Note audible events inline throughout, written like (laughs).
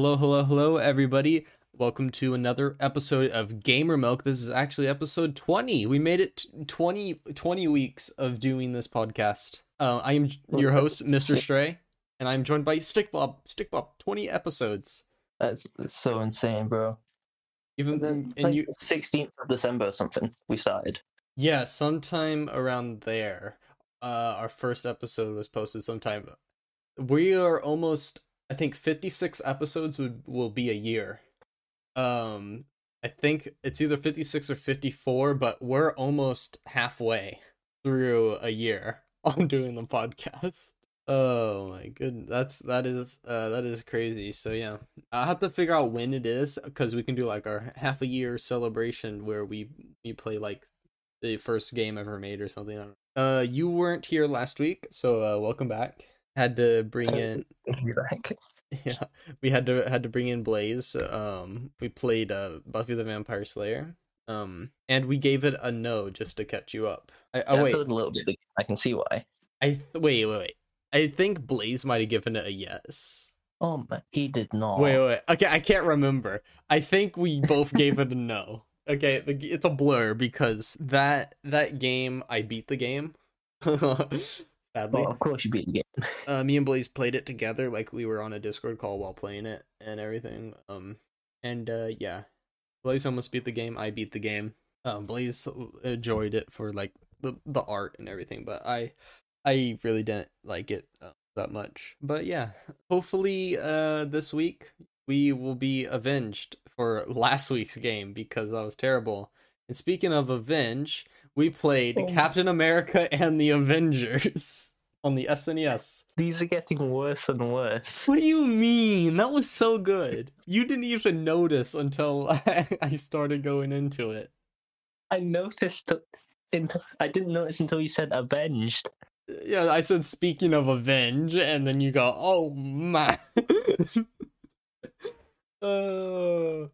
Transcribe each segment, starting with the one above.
Hello, hello, hello, everybody. Welcome to another episode of Gamer Milk. This is actually episode 20. We made it t- 20, 20 weeks of doing this podcast. Uh, I am your host, Mr. Stray, and I'm joined by Stickbob. Stickbob, 20 episodes. That's, that's so insane, bro. Even And then and like you, sixteenth of December or something. We started. yeah, sometime around there. Uh, our first episode was posted sometime. We are almost, I think, 56 episodes would will be a year. Um, I think it's either 56 or 54, but we're almost halfway through a year (laughs) on doing the podcast. Oh my goodness, that's that is uh that is crazy. So yeah, I have to figure out when it is because we can do like our half a year celebration where we we play like the first game ever made or something. I don't know. Uh, you weren't here last week, so uh, welcome back. Had to bring (laughs) in (laughs) Be back. (laughs) yeah we had to had to bring in blaze um we played uh buffy the vampire slayer um and we gave it a no just to catch you up i oh Yeah, I wait played a little bit. I can see why. i th- wait wait wait i think blaze might have given it a yes Oh, man, he did not. wait wait okay i can't remember i think we both gave it a no (laughs) okay it's a blur because that that game i beat the game sadly Well, of course you beat the game. uh, me and Blaze played it together, like we were on a Discord call while playing it and everything. Um, and uh, yeah, Blaze almost beat the game. I beat the game. Um, Blaze enjoyed it for like the the art and everything, but I I really didn't like it uh, that much. But yeah, hopefully uh this week we will be avenged for last week's game because that was terrible. And speaking of avenge, we played Oh. Captain America and the Avengers (laughs) on the SNES. These are getting worse and worse. What do you mean? That was so good. You didn't even notice until (laughs) I started going into it. I noticed. that In, I didn't notice until you said avenged. Yeah, I said speaking of avenge, and then you go, "Oh my." (laughs) uh,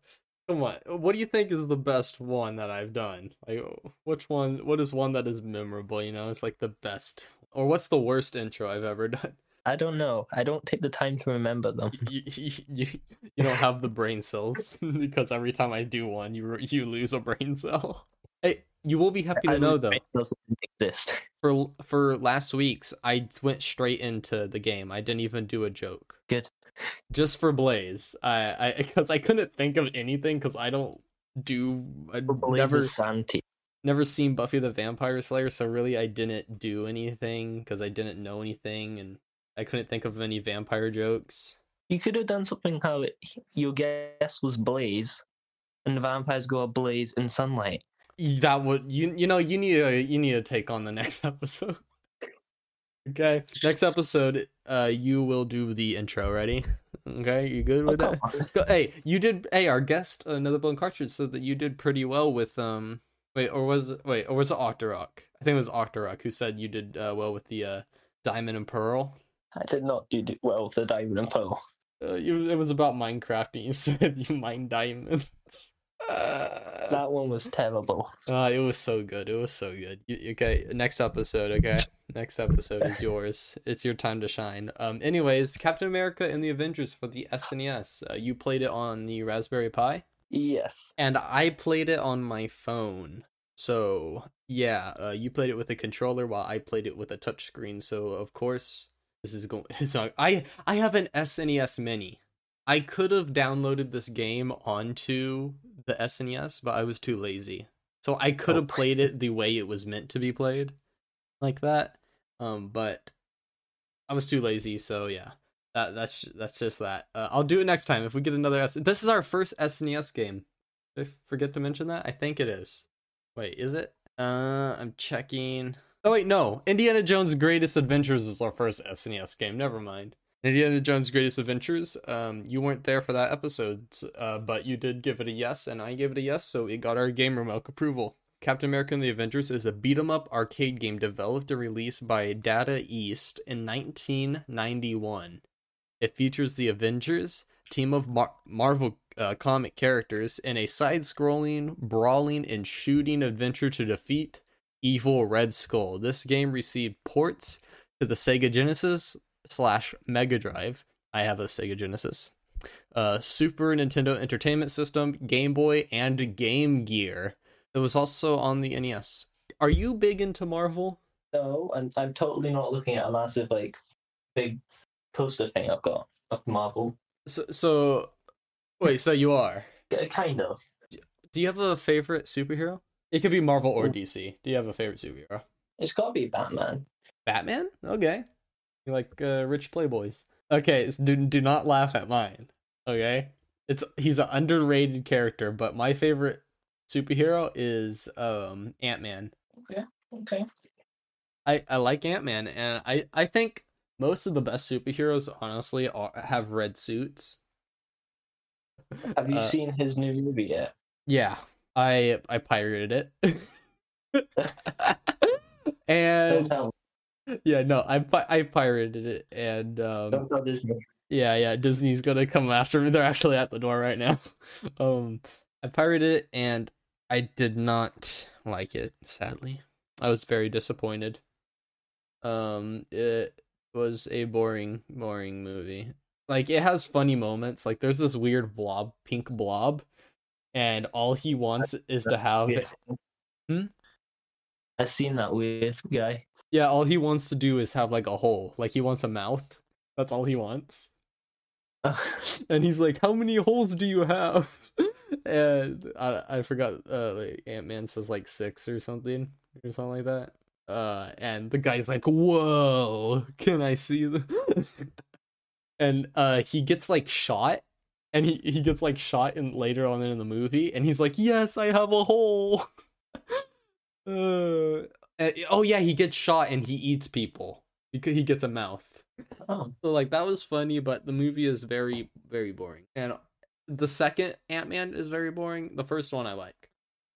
come on. What do you think is the best one that I've done? Like, which one? What is one that is memorable? You know, it's like the best, or what's the worst intro I've ever (laughs) done? I don't know. I don't take the time to remember them. (laughs) you, you, you, you don't have the brain cells (laughs) because every time I do one, you you lose a brain cell. Hey, you will be happy to I know though. brain cells exist. For for last week's, I went straight into the game. I didn't even do a joke. Good. Just for Blaze, I I (laughs) because I couldn't think of anything because I don't do I never Santi. never seen Buffy the Vampire Slayer, so really I didn't do anything because I didn't know anything and I couldn't think of any vampire jokes. You could have done something how it, your guess was blaze, and the vampires go ablaze in sunlight. That would you you know you need to you need to take on the (laughs) next episode. Okay, next episode, uh, you will do the intro. Ready? Okay, you good Oh, with come that? hey, you did. Hey, our guest, another blown cartridge, said that you did pretty well with um. Wait, or was it wait, or was it Octorok? I think it was Octorok who said you did uh, well with the uh, diamond and pearl. I did not do well with the diamond and pearl. Uh, it was about Minecraft, and you (laughs) said you mine diamonds. Uh, That one was terrible. Uh, it was so good. It was so good. You, okay, next episode. Okay, next episode is (laughs) yours. It's your time to shine. Um, anyways, Captain America and the Avengers for the SNES. Uh, you played it on the Raspberry Pi, Yes. and I played it on my phone. So yeah, uh, you played it with a controller while I played it with a touchscreen. So of course, this is going. It's (laughs) not, I I have an SNES Mini. I could have downloaded this game onto the SNES, but I was too lazy. So I could have Oh. played it the way it was meant to be played, like that. Um, but I was too lazy. So yeah, that that's that's just that. Uh, I'll do it next time if we get another S. This is our first SNES game. Did I forget to mention that? I think it is. Wait, is it? Uh, I'm checking. Oh wait, no. Indiana Jones' Greatest Adventures is our first SNES game. Never mind. Indiana Jones' Greatest Adventures. Um, you weren't there for that episode, uh, but you did give it a yes, and I gave it a yes, so it got our Gamer Milk approval. Captain America and the Avengers is a beat 'em up arcade game developed and released by Data East in 1991. It features the Avengers, team of Mar- Marvel uh, comic characters, in a side scrolling, brawling, and shooting adventure to defeat evil Red Skull. This game received ports to the Sega Genesis slash Mega Drive. I have a Sega Genesis. uh, Super Nintendo Entertainment System, Game Boy, and Game Gear. It was also on the NES. Are you big into Marvel? No, and I'm totally not looking at a massive like big poster thing I've got of Marvel. So, so wait, so you are? (laughs) Kind of. Do you have a favorite superhero? It could be Marvel or DC. Do you have a favorite superhero? It's got to be Batman. Batman? Okay. You like uh, rich playboys. Okay, s- do do not laugh at mine. Okay? It's he's an underrated character, but my favorite superhero is um Ant-Man. Okay. Okay. I I like Ant-Man and I I think most of the best superheroes honestly are, have red suits. Have you Uh, seen his new movie yet? Yeah, I I pirated it. (laughs) (laughs) And. Yeah, no, I I pirated it and um Don't tell Disney. Yeah, yeah, Disney's gonna come after me. (laughs) They're actually at the door right now. (laughs) Um, I pirated it and I did not like it. Sadly, I was very disappointed. Um, it was a boring, boring movie. Like it has funny moments. Like there's this weird blob, pink blob, and all he wants is to have. Hmm? I've seen that weird guy. Yeah, all he wants to do is have like a hole. Like he wants a mouth. That's all he wants. (laughs) and he's like, "How many holes do you have?" (laughs) and I I forgot. Uh, like Ant Man says like six or something or something like that. Uh, and the guy's like, "Whoa, can I see the?" (laughs) and uh, he gets like shot, and he he gets like shot in later on in the movie, and he's like, "Yes, I have a hole." uh, and- oh yeah, he gets shot and he eats people because he gets a mouth. oh, So like that was funny, but the movie is very very boring. And the second Ant Man is very boring. The first one I like.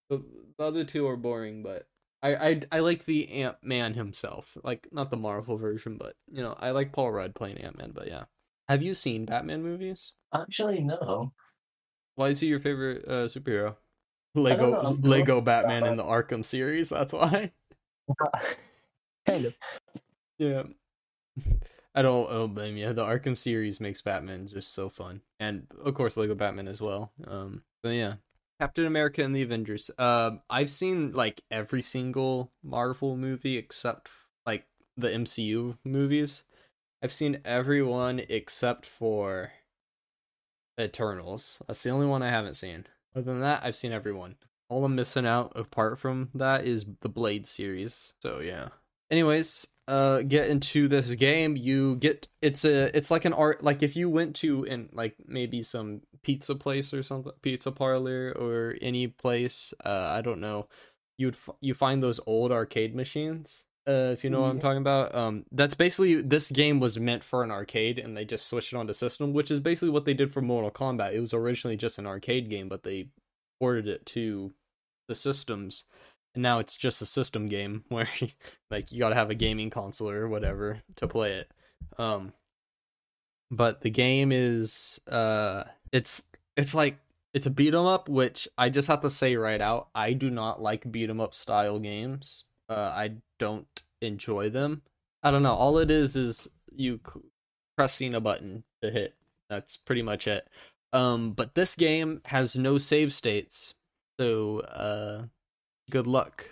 The, the other two are boring, but I I I like the Ant Man himself. Like not the Marvel version, but you know I like Paul Rudd playing Ant Man. But yeah, have you seen Batman movies? actually no. Why is he your favorite uh, superhero? Lego. Lego Batman in the Arkham series. That's why. (laughs) kind of. Yeah. (laughs) I don't, don't blame you. The Arkham series makes Batman just so fun, and of course Lego Batman as well. Um, but yeah, Captain America and the Avengers. Um, I've seen like every single Marvel movie except like the MCU movies. I've seen everyone except for Eternals. That's the only one I haven't seen. Other than that, I've seen everyone. All I'm missing out apart from that is the Blade series. So yeah. Anyways, uh get into this game. You get it's a it's like an art like if you went to in like maybe some pizza place or something, pizza parlor or any place, uh I don't know. You'd f- you find those old arcade machines. Uh, if you know what I'm talking about, um, that's basically this game was meant for an arcade, and they just switched it onto system, which is basically what they did for Mortal Kombat. It was originally just an arcade game, but they ported it to the systems and now it's just a system game (laughs) where like you got to have a gaming console or whatever to play it. Um but the game is uh it's it's like it's a beat 'em up which i just have to say right out i do not like beat 'em up style games. Uh i don't enjoy them. I don't know. All it is is you pressing a button to hit. That's pretty much it. Um but this game has no save states so uh good luck.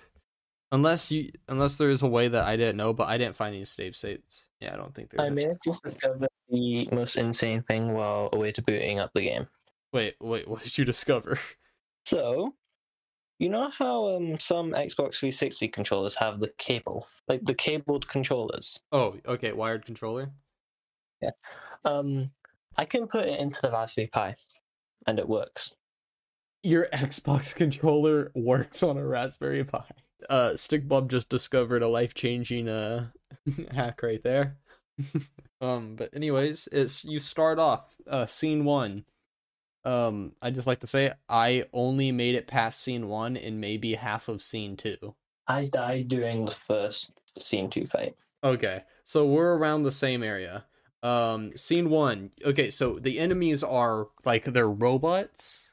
Unless you unless there is a way that I didn't know, but I didn't find any save states. Yeah, I don't think there's I may have just discovered the most insane thing while away to booting up the game. Wait, wait, what did you discover? (laughs) So, you know how um some Xbox 360 controllers have the cable, like the cabled controllers. Oh, okay, wired controller. Yeah, um, I can put it into the Raspberry Pi, and it works. Your (laughs) Xbox controller works on a Raspberry Pi. Uh Stickbob just discovered a life-changing uh (laughs) hack right there. (laughs) um but anyways, it's you start off uh scene 1. Um I just like to say I only made it past scene 1 and maybe half of scene 2. I died during the first scene two fight. Okay, so we're around the same area. Um, scene one. Okay, so the enemies are like they're robots.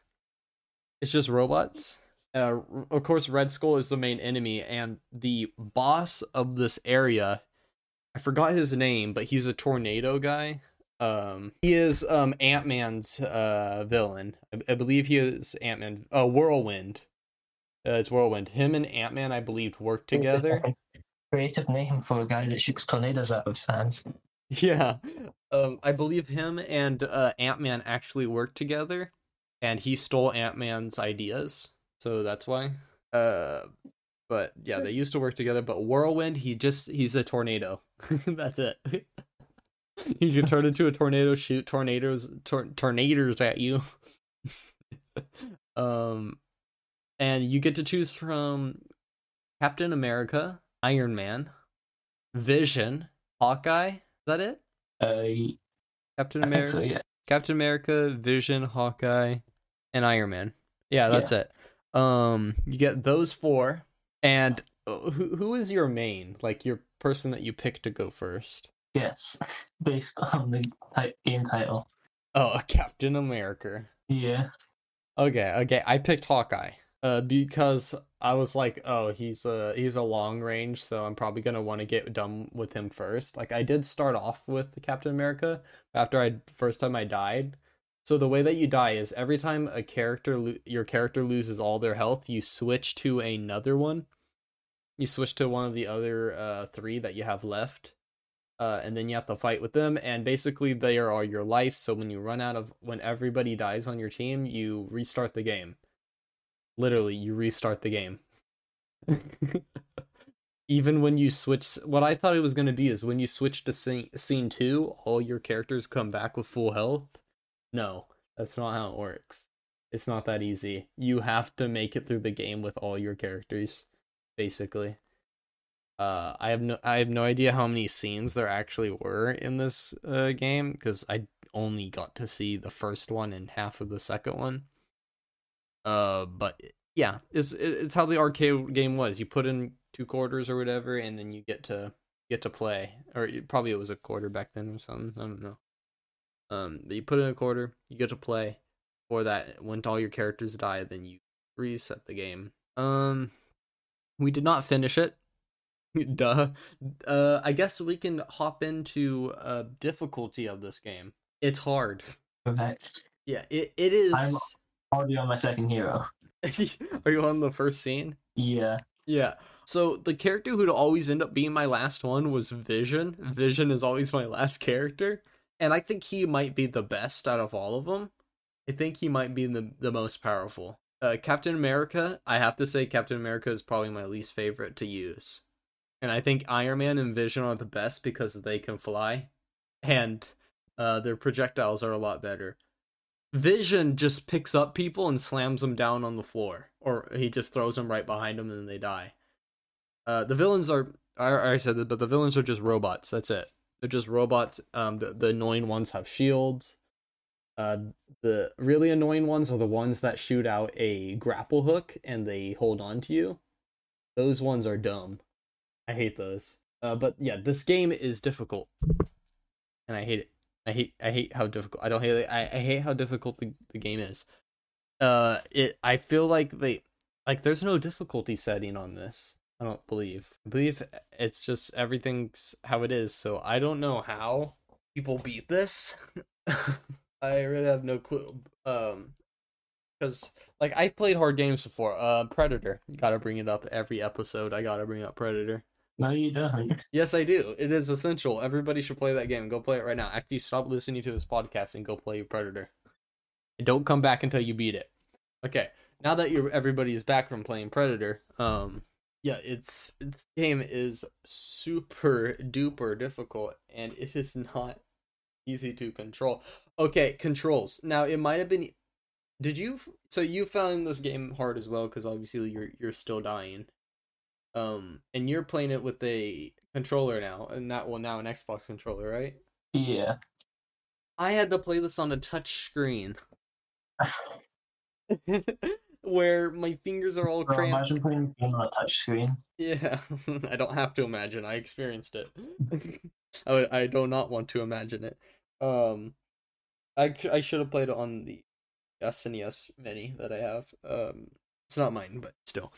It's just robots. Uh, of course, Red Skull is the main enemy, and the boss of this area. I forgot his name, but he's a tornado guy. Um, he is um Ant Man's uh villain. I, I believe he is Ant Man. Uh, Whirlwind. Uh, it's Whirlwind. Him and Ant Man, I believe, work together. Creative name for a guy that shoots tornadoes out of his hands. (laughs) Yeah. Um, I believe him and uh, Ant Man actually worked together, and he stole Ant Man's ideas, so that's why. Uh, but yeah, they used to work together. But Whirlwind, he just he's a tornado. (laughs) that's it. (laughs) he can turn into a tornado, shoot tornadoes, tor- tornadoes at you. (laughs) um, and you get to choose from Captain America, Iron Man, Vision, Hawkeye. Is that it? Uh, Captain America, so, yeah. Captain America, Vision, Hawkeye, and Iron Man. Yeah, that's it. Um, you get those four, and uh, who who is your main? Like your person that you pick to go first? Yes, (laughs) based on the type, game title. Oh, (laughs) Captain America. Yeah. Okay, okay. I picked Hawkeye. Uh, because I was like, oh, he's a he's a long range, so I'm probably gonna want to get done with him first. Like I did start off with Captain America after I first time I died. So the way that you die is every time a character lo- your character loses all their health, you switch to another one. You switch to one of the other uh three that you have left. Uh, and then you have to fight with them, and basically they are all your life. So when you run out of when everybody dies on your team, you restart the game. Literally, you restart the game. (laughs) Even when you switch, what I thought it was going to be is when you switch to scene, scene two, all your characters come back with full health. No, that's not how it works. It's not that easy. You have to make it through the game with all your characters, basically. Uh, I have no, I have no idea how many scenes there actually were in this uh, game because I only got to see the first one and half of the second one. Uh, but yeah, it's it's how the arcade game was. You put in two quarters or whatever, and then you get to get to play. Or probably it was a quarter back then or something. I don't know. Um, but you put in a quarter, you get to play. For that, when all your characters die, then you reset the game. Um, we did not finish it. (laughs) Duh. Uh, I guess we can hop into uh difficulty of this game. It's hard. Correct. Yeah, it it is. I'm- Already on my second hero. (laughs) Are you on the first scene? Yeah. Yeah. So the character who'd always end up being my last one was Vision. Vision is always my last character, and I think he might be the best out of all of them. I think he might be the the most powerful. Uh, Captain America, I have to say, Captain America is probably my least favorite to use, and I think Iron Man and Vision are the best because they can fly, and uh, their projectiles are a lot better. Vision just picks up people and slams them down on the floor, or he just throws them right behind him and they die. Uh, the villains are I I said that, but the villains are just robots. That's it. They're just robots. Um, the, the annoying ones have shields. Uh, the really annoying ones are the ones that shoot out a grapple hook and they hold on to you. Those ones are dumb. I hate those. Uh, but yeah, this game is difficult, and I hate it. I hate I hate how difficult. I don't hate it. I, I hate how difficult the, the game is. Uh, it. I feel like they like there's no difficulty setting on this. I don't believe. I believe it's just everything's how it is. So I don't know how people beat this. (laughs) I really have no clue. Um, because like I played hard games before. Uh, Predator. Gotta bring it up every episode. I gotta bring up Predator. No, you don't. Yes, I do. It is essential. Everybody should play that game. Go play it right now. Actually, stop listening to this podcast and go play Predator. And don't come back until you beat it. Okay. Now that you're everybody is back from playing Predator, um, yeah, it's this game is super duper difficult, and it is not easy to control. Okay, controls. Now it might have been. Did you? So you found this game hard as well because obviously you're you're still dying. Um, and you're playing it with a controller now, and that well now an Xbox controller, right? Yeah. I had to play this on a touch screen, (laughs) (laughs) where my fingers are all Bro, cramped. imagine playing this game on a touchscreen. Yeah, (laughs) I don't have to imagine. I experienced it. (laughs) I would, I do not want to imagine it. Um, I, I should have played it on the SNES Mini that I have. Um, it's not mine, but still,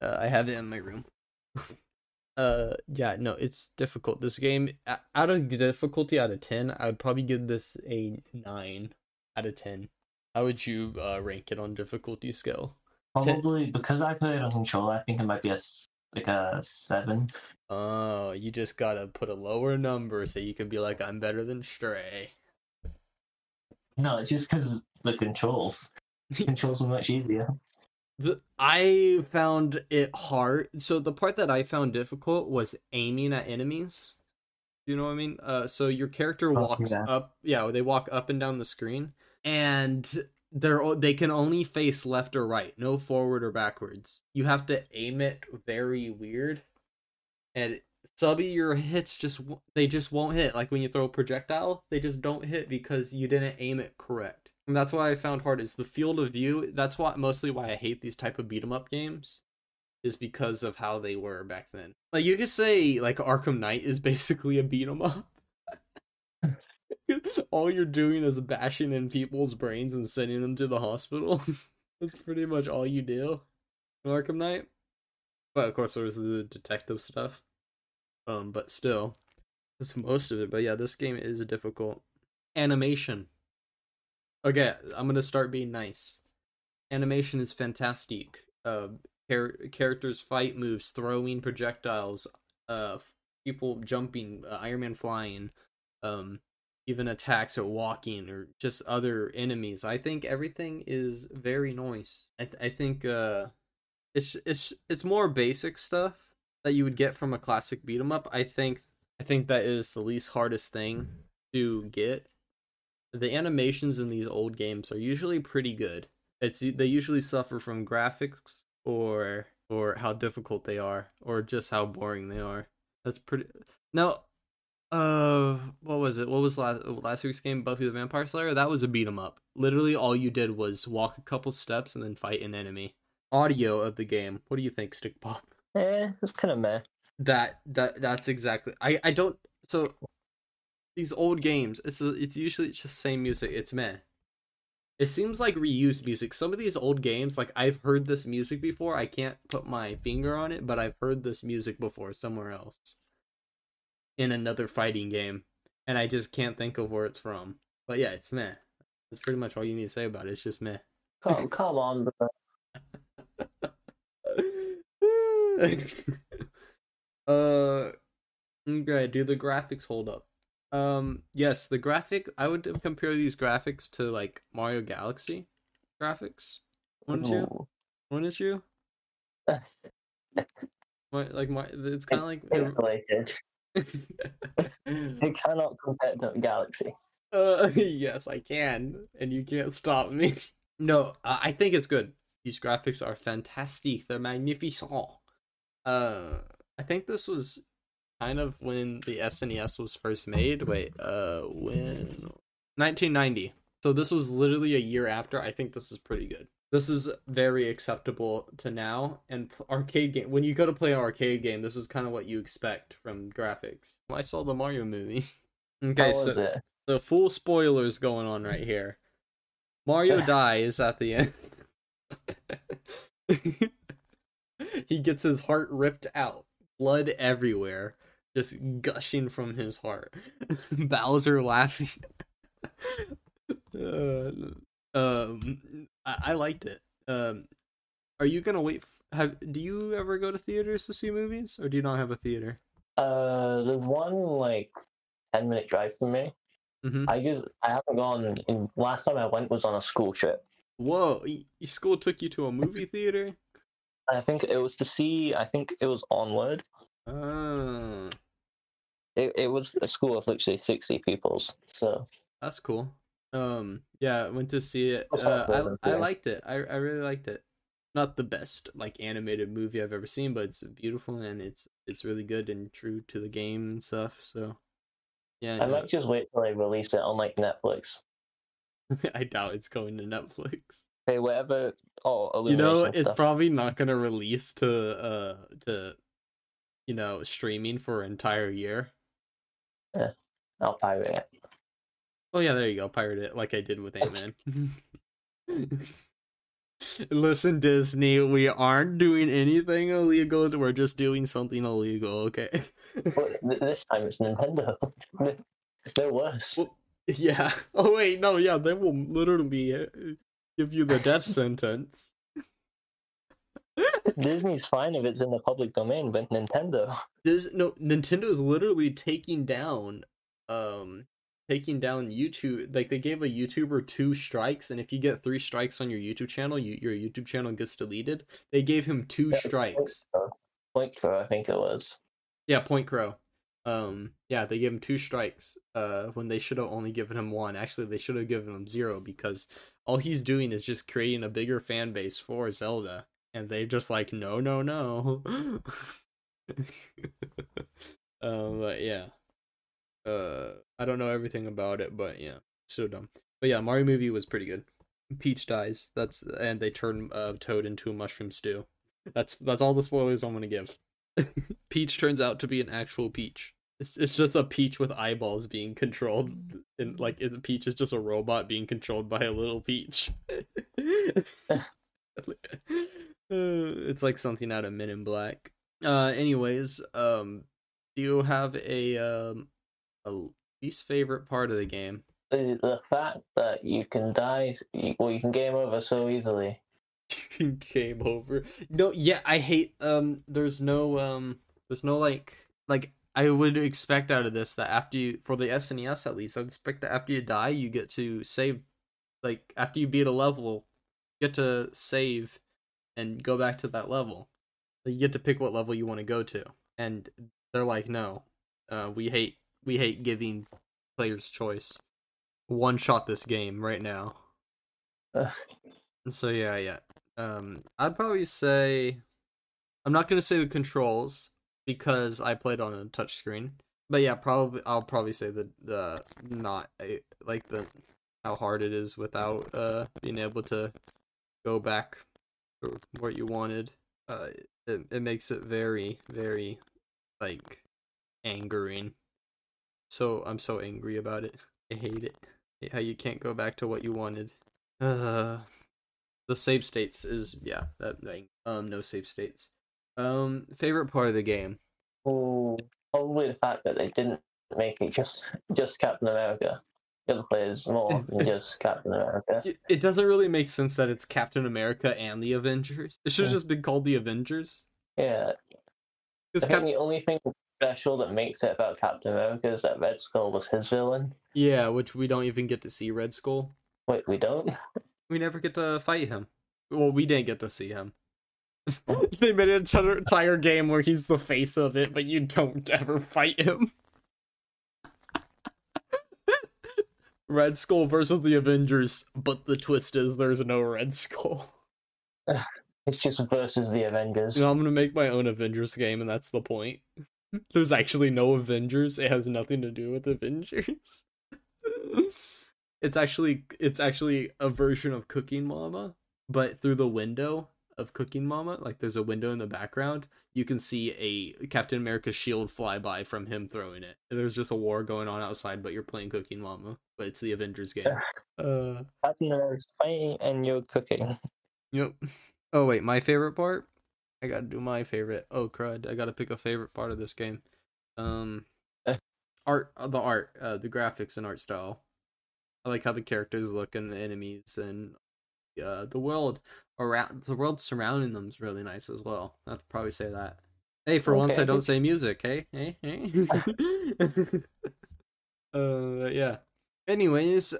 uh, I have it in my room. (laughs) Uh, yeah, no, it's difficult. This game, out of difficulty out of ten, I would probably give this a nine out of ten. How would you uh, rank it on difficulty scale? Probably because I played it on controller, I think it might be a like a seven. Oh, you just gotta put a lower number so you can be like, I'm better than Stray. No, it's just because the controls. The (laughs) controls were much easier. The, I found it hard. So the part that I found difficult was aiming at enemies. You know what I mean? Uh, so your character Oh, walks yeah. up. Yeah, they walk up and down the screen, and they're they can only face left or right, no forward or backwards. You have to aim it very weird, and subby your hits just they just won't hit. Like when you throw a projectile, they just don't hit because you didn't aim it correct. And that's why I found hard is the field of view. That's why mostly why I hate these type of beat 'em up games is because of how they were back then. Like you could say like Arkham Knight is basically a beat 'em up. (laughs) all you're doing is bashing in people's brains and sending them to the hospital. (laughs) That's pretty much all you do in Arkham Knight. But of course there was the detective stuff. Um, but still, that's most of it. But yeah, this game is difficult. Animation. Okay, I'm gonna start being nice. Animation is fantastic. Uh, char- characters fight moves, throwing projectiles, uh, people jumping, uh, Iron Man flying, um, even attacks or walking or just other enemies. I think everything is very nice. I th- I think uh, it's it's it's more basic stuff that you would get from a classic beat 'em up. I think I think that is the least hardest thing to get. The animations in these old games are usually pretty good. It's they usually suffer from graphics or or how difficult they are or just how boring they are. That's pretty Now uh what was it? What was last last week's game Buffy the Vampire Slayer? That was a beat 'em up. Literally all you did was walk a couple steps and then fight an enemy. Audio of the game. What do you think, Stickbob? Eh, it's kind of meh. that that that's exactly i i don't so these old games it's it's usually just same music it's meh it seems like reused music some of these old games like i've heard this music before i can't put my finger on it but i've heard this music before somewhere else in another fighting game and i just can't think of where it's from. But yeah it's meh. That's pretty much all you need to say about it. It's just meh. Come, come on, bro. (laughs) uh okay do the graphics hold up? Um yes the graphic i would compare these graphics to like mario galaxy graphics wouldn't you? Ooh. wouldn't you? (laughs) What, like my it's kind of like Pixelated. (laughs) It cannot compare to Galaxy. uh (laughs) yes i can and you can't stop me. (laughs) No uh, i think it's good. These graphics are fantastic. They're magnificent. Uh i think this was kind of when the snes was first made. Wait uh when? 1990 so this was literally a year after. I think this is pretty good this is very acceptable to now and arcade game when you go to play an arcade game this is kind of what you expect from graphics i saw the mario movie (laughs) okay How so was it? the full spoilers going on right here. Mario (laughs) dies at the end. (laughs) he gets his heart ripped out, blood everywhere, just gushing from his heart. Bowser laughing. uh, um, I-, I liked it. Um, are you gonna wait? Have do you ever go to theaters to see movies, or do you not have a theater? Uh, there's one like ten minute drive from me. Mhm. I just I haven't gone. In, last time I went was on a school trip. Whoa, your school took you to a movie (laughs) theater? I think it was to see. I think it was Onward. Ah, It it was a school of literally sixty pupils. So that's cool. Um, yeah, went to see it. I Uh, I I liked it. I I really liked it. Not the best like animated movie I've ever seen, but it's beautiful and it's it's really good and true to the game and stuff. So, yeah, I no, might just wait till they release it on like Netflix. (laughs) I doubt it's going to Netflix. Hey, whatever. Oh, You know, it's stuff. probably not gonna release to uh to you know streaming for an entire year. Yeah, I'll pirate it. Oh yeah, there you go. Pirate it like I did with (laughs) Ant Man. Listen, Disney, we aren't doing anything illegal. We're just doing something illegal, okay? This time it's Nintendo. (laughs) They're worse. Well, yeah. (laughs) Oh wait, no, yeah, they will literally uh, give you the death sentence. Disney's fine if it's in the public domain, but Nintendo. This no Nintendo is literally taking down um taking down YouTube like they gave a YouTuber two strikes and if you get three strikes on your YouTube channel, you, your YouTube channel gets deleted. They gave him two Yeah, strikes. Point Crow, I think it was. Yeah, Point Crow. Um yeah, they gave him two strikes uh when they should have only given him one. Actually, they should have given him zero because all he's doing is just creating a bigger fan base for Zelda and they're just like no, no, no. um (laughs) but yeah. Uh I don't know everything about it, but yeah, so dumb. But yeah, Mario movie was pretty good. Peach dies. That's and they turn uh, Toad into a mushroom stew. That's that's all the spoilers I'm gonna give. (laughs) Peach turns out to be an actual peach. It's, it's just a peach with eyeballs being controlled, and like Peach is just a robot being controlled by a little peach. (laughs) It's like something out of Men in Black. Uh, anyways, um, do you have a um least favorite part of the game? The, the fact that you can die, well, you can game over so easily. (laughs) You can game over. No, yeah, I hate um there's no um there's no like like I would expect out of this that after you for the SNES at least, I would expect that after you die you get to save like after you beat a level, you get to save and go back to that level. You get to pick what level you want to go to. And they're like, no. Uh we hate we hate giving players choice. One shot this game right now. Ugh. So yeah, yeah. Um, I'd probably say I'm not gonna say the controls because I played on a touchscreen. But yeah, probably I'll probably say the the not like the how hard it is without uh being able to go back to what you wanted. Uh, it it makes it very very like angering. So I'm so angry about it. I hate it. hate how you can't go back to what you wanted. Uh the save states is yeah that thing um no save states um favorite part of the game Oh, probably the fact that they didn't make it just just Captain America. The other players more than (laughs) just Captain America. it, doesn't really make sense that it's captain america and the avengers it should have Yeah. just been called the avengers Yeah, I think the only thing special that makes it about Captain America is that Red Skull was his villain. yeah which we don't even get to see red skull Wait, we don't. we never get to fight him well we didn't get to see him (laughs) they made an entire entire game where he's the face of it but you don't ever fight him (laughs) Red Skull versus the Avengers, but the twist is there's no Red Skull. (laughs) It's just versus the Avengers. You know, I'm gonna make my own Avengers game, and that's the point. (laughs) There's actually no Avengers. It has nothing to do with Avengers. (laughs) it's actually it's actually a version of Cooking Mama, but through the window of Cooking Mama, like there's a window in the background, you can see a Captain America shield fly by from him throwing it. And there's just a war going on outside, but you're playing Cooking Mama, but it's the Avengers game. (laughs) Uh, Captain America's fighting and you're cooking. Yep. Oh wait, my favorite part? I gotta do my favorite. Oh crud! I gotta pick a favorite part of this game. Um, Eh. art, uh, the art, uh, the graphics and art style. I like how the characters look and the enemies and uh, the world around, the world surrounding them is really nice as well. I have to probably say that. Hey, for once I don't say music. Hey, hey, hey. (laughs) (laughs) uh, yeah. Anyways,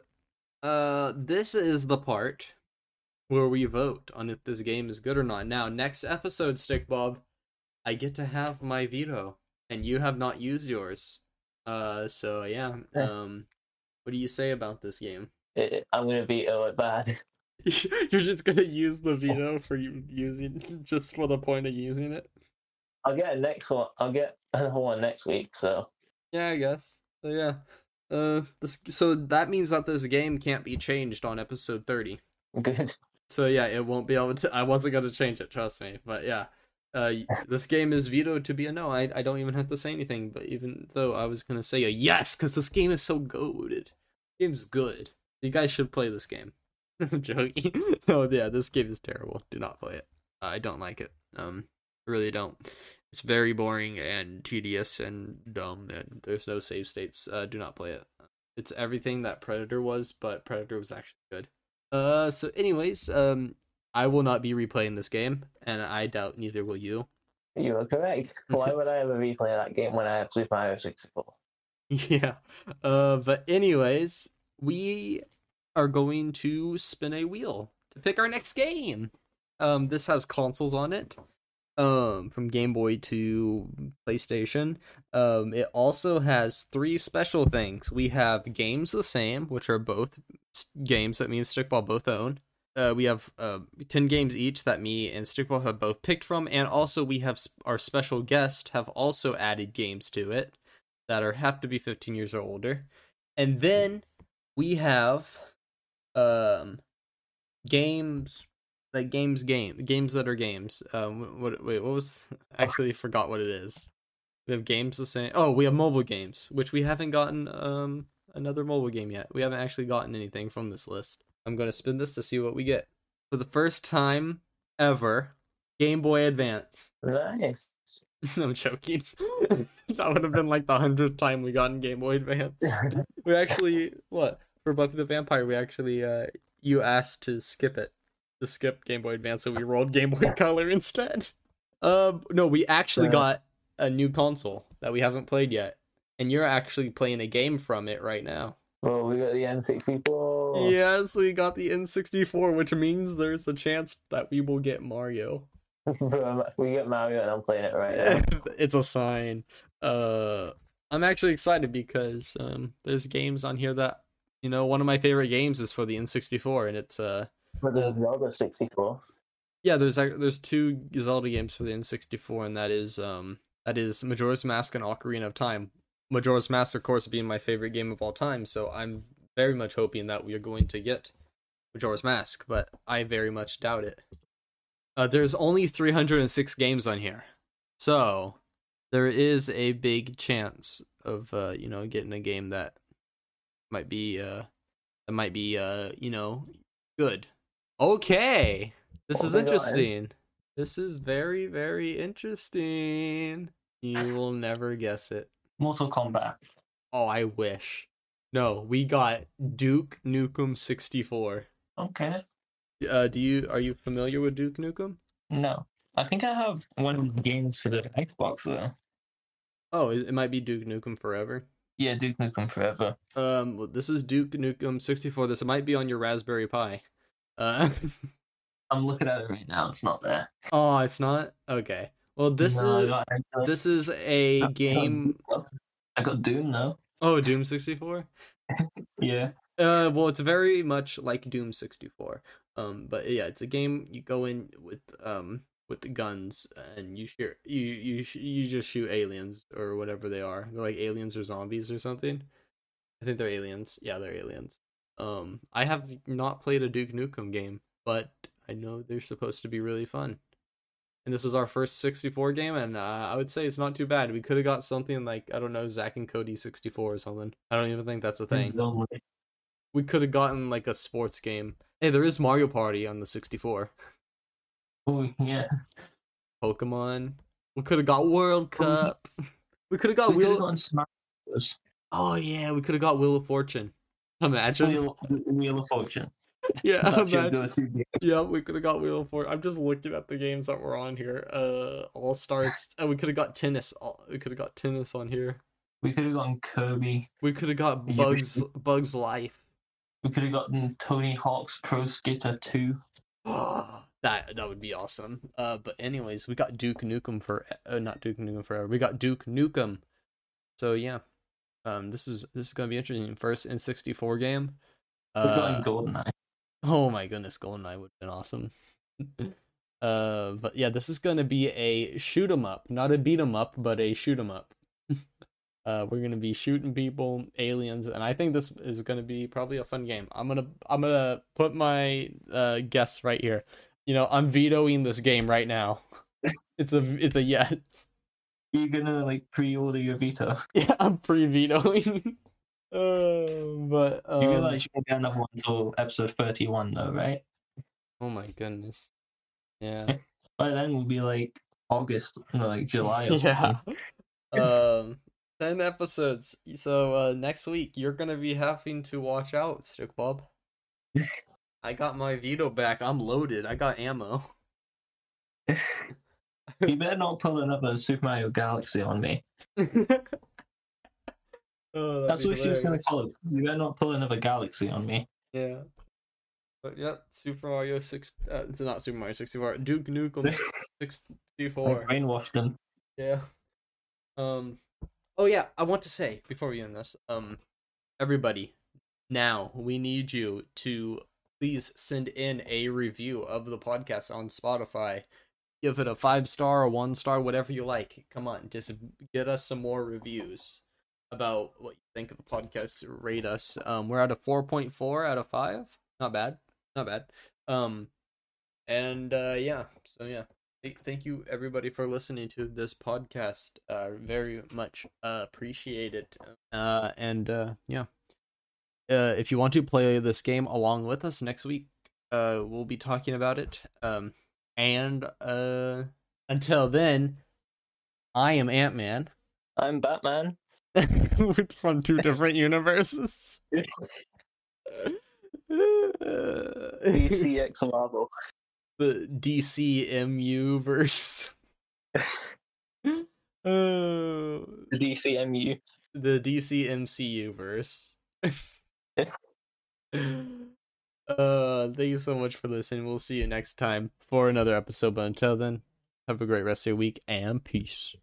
uh, this is the part where we vote on if this game is good or not. Now, next episode, Stick Bob, I get to have my veto, and you have not used yours. Uh, so yeah. Eh. Um, what do you say about this game? I'm gonna veto it bad. (laughs) (laughs) You're just gonna use the veto for using (laughs) just for the point of using it. I'll get a next one. I'll get another one next week. So Yeah, I guess. So yeah. Uh, this, so that means that this game can't be changed on episode thirty. good. So yeah, it won't be able to. I wasn't gonna change it, trust me. But yeah, uh, (laughs) this game is vetoed to be a no. I I don't even have to say anything. But even though I was gonna say a yes, because this game is so goaded. Game's good. You guys should play this game. (laughs) I'm joking. (laughs) oh yeah, this game is terrible. Do not play it. I don't like it. Um, really don't. It's very boring and tedious and dumb, and there's no save states. Uh, do not play it. It's everything that Predator was, but Predator was actually good. Uh, so anyways, um, I will not be replaying this game, and I doubt neither will you. You are correct. (laughs) Why would I ever replay that game when I have Super Mario 64? Yeah. Uh, but anyways, we are going to spin a wheel to pick our next game. Um, this has consoles on it. Um, from Game Boy to PlayStation. Um, it also has three special things. We have games the same, which are both games that me and Stickbob both own. Uh, we have uh, 10 games each that me and Stickbob have both picked from, and also we have our special guest have also added games to it that are have to be 15 years or older. And then we have um games like games game games that are games. Um what wait, what was I (laughs) actually forgot what it is. We have games the same. Oh, we have mobile games, which we haven't gotten um another mobile game yet. We haven't actually gotten anything from this list. I'm going to spin this to see what we get. For the first time ever, Game Boy Advance. (laughs) Nice. I'm joking. (laughs) that would have been like the hundredth time we got in Game Boy Advance. we actually what for Buffy the Vampire? We actually uh you asked to skip it, to skip Game Boy Advance, so we (laughs) rolled Game Boy Color instead. Um, no, we actually got a new console that we haven't played yet, and you're actually playing a game from it right now. Well, we got the N64. Yes, we got the N64, which means there's a chance that we will get Mario. (laughs) we get Mario and I'm playing it right now. (laughs) it's a sign. Uh, I'm actually excited because um, there's games on here that you know one of my favorite games is for the N64, and it's uh But there's Zelda 64. yeah there's there's two Zelda games for the N64, and that is um that is Majora's Mask and Ocarina of Time. Majora's Mask, of course, being my favorite game of all time, so I'm very much hoping that we are going to get Majora's Mask, but I very much doubt it. Uh, there's only 306 games on here, so there is a big chance of uh, you know getting a game that might be uh that might be uh you know good. Okay, this Oh is my God. interesting. This is very very interesting. You will never guess it. Mortal Kombat. Oh, I wish. No, we got Duke Nukem 64. Okay. Uh, do you are you familiar with Duke Nukem? No. I think I have one of the games for the Xbox though. Oh, it, it might be Duke Nukem Forever. Yeah, Duke Nukem Forever. Um, well, this is Duke Nukem 64. This might be on your Raspberry Pi. Uh, (laughs) I'm looking at it right now. It's not there. oh, it's not. Okay. Well, this No, is got this is a I game. I got Doom now. Oh, Doom 64. (laughs) Yeah. Uh, well, it's very much like Doom 64. Um, but yeah, it's a game you go in with um with the guns and you shoot you you sh- you just shoot aliens or whatever they are. They're like aliens or zombies or something. I think they're aliens. Yeah, they're aliens. Um, I have not played a Duke Nukem game, but I know they're supposed to be really fun. And this is our first 64 game, and uh, I would say it's not too bad. We could have got something like I don't know, Zack and Cody 64 or something. I don't even think that's a thing we could have gotten like a sports game. Hey, there is Mario Party on the 64. Oh yeah. Pokemon. We could have got World (laughs) Cup. (laughs) We could have got We Wheel. gotten Oh yeah, we could have got Wheel of Fortune. Imagine. Wheel, Wheel of Fortune. (laughs) yeah, imagine. yeah, we could have got Wheel of Fortune. I'm just looking at the games that were on here. Uh, All Stars. and we could have got tennis. All- We could have got tennis on here. We could have gotten Kirby. We could have got Bugs. Bugs Life. We could have gotten Tony Hawk's Pro Skater 2. (sighs) that that would be awesome. Uh, but anyways, we got Duke Nukem for uh, not Duke Nukem forever. We got Duke Nukem. So yeah, um, this is this is gonna be interesting. First in sixty four game. We got Uh, GoldenEye. oh my goodness, GoldenEye would have been awesome. (laughs) uh, but yeah, this is gonna be a shoot 'em up, not a beat 'em up, but a shoot 'em up. (laughs) Uh, we're gonna be shooting people, aliens, and I think this is gonna be probably a fun game. I'm gonna I'm gonna put my uh guess right here. You know, I'm vetoing this game right now. (laughs) It's a it's a yes. You're gonna like pre-order your veto. (laughs) (laughs) Yeah, I'm pre vetoing. (laughs) uh, but um, you realize you won't get another one until episode 31, though, right? oh my goodness, yeah, By then we'll be like August, no, like July or yeah. something. um, ten episodes. So uh, next week you're gonna be having to watch out, Stick Bob. I got my veto back. I'm loaded. I got ammo. You better not pull another Super Mario Galaxy on me. (laughs) oh, That's what she's gonna call it. You better not pull another Galaxy on me. Yeah. But yeah, Super Mario six. Uh, it's not Super Mario sixty four. Duke Nukem (laughs) 64. I four. brainwashed them. Yeah. Um. Oh yeah, I want to say before we end this, um, everybody, now we need you to please send in a review of the podcast on Spotify. Give it a five star, a one star, whatever you like. Come on, just get us some more reviews about what you think of the podcast. Rate us. Um, we're at a four point four out of five. Not bad. Not bad. Um, and uh, yeah. So yeah. Thank you everybody for listening to this podcast. Uh, very much uh, appreciate it. Uh, and uh, yeah, uh, if you want to play this game along with us next week, uh, we'll be talking about it. Um, and uh, until then, I am Ant Man. I'm Batman. (laughs) from two different universes. DCX (laughs) Marvel. the DCMU verse. oh, (laughs) The DCMU. the DCMCU verse. Uh, thank you so much for listening. We'll see you next time for another episode. But until then, have a great rest of your week and peace.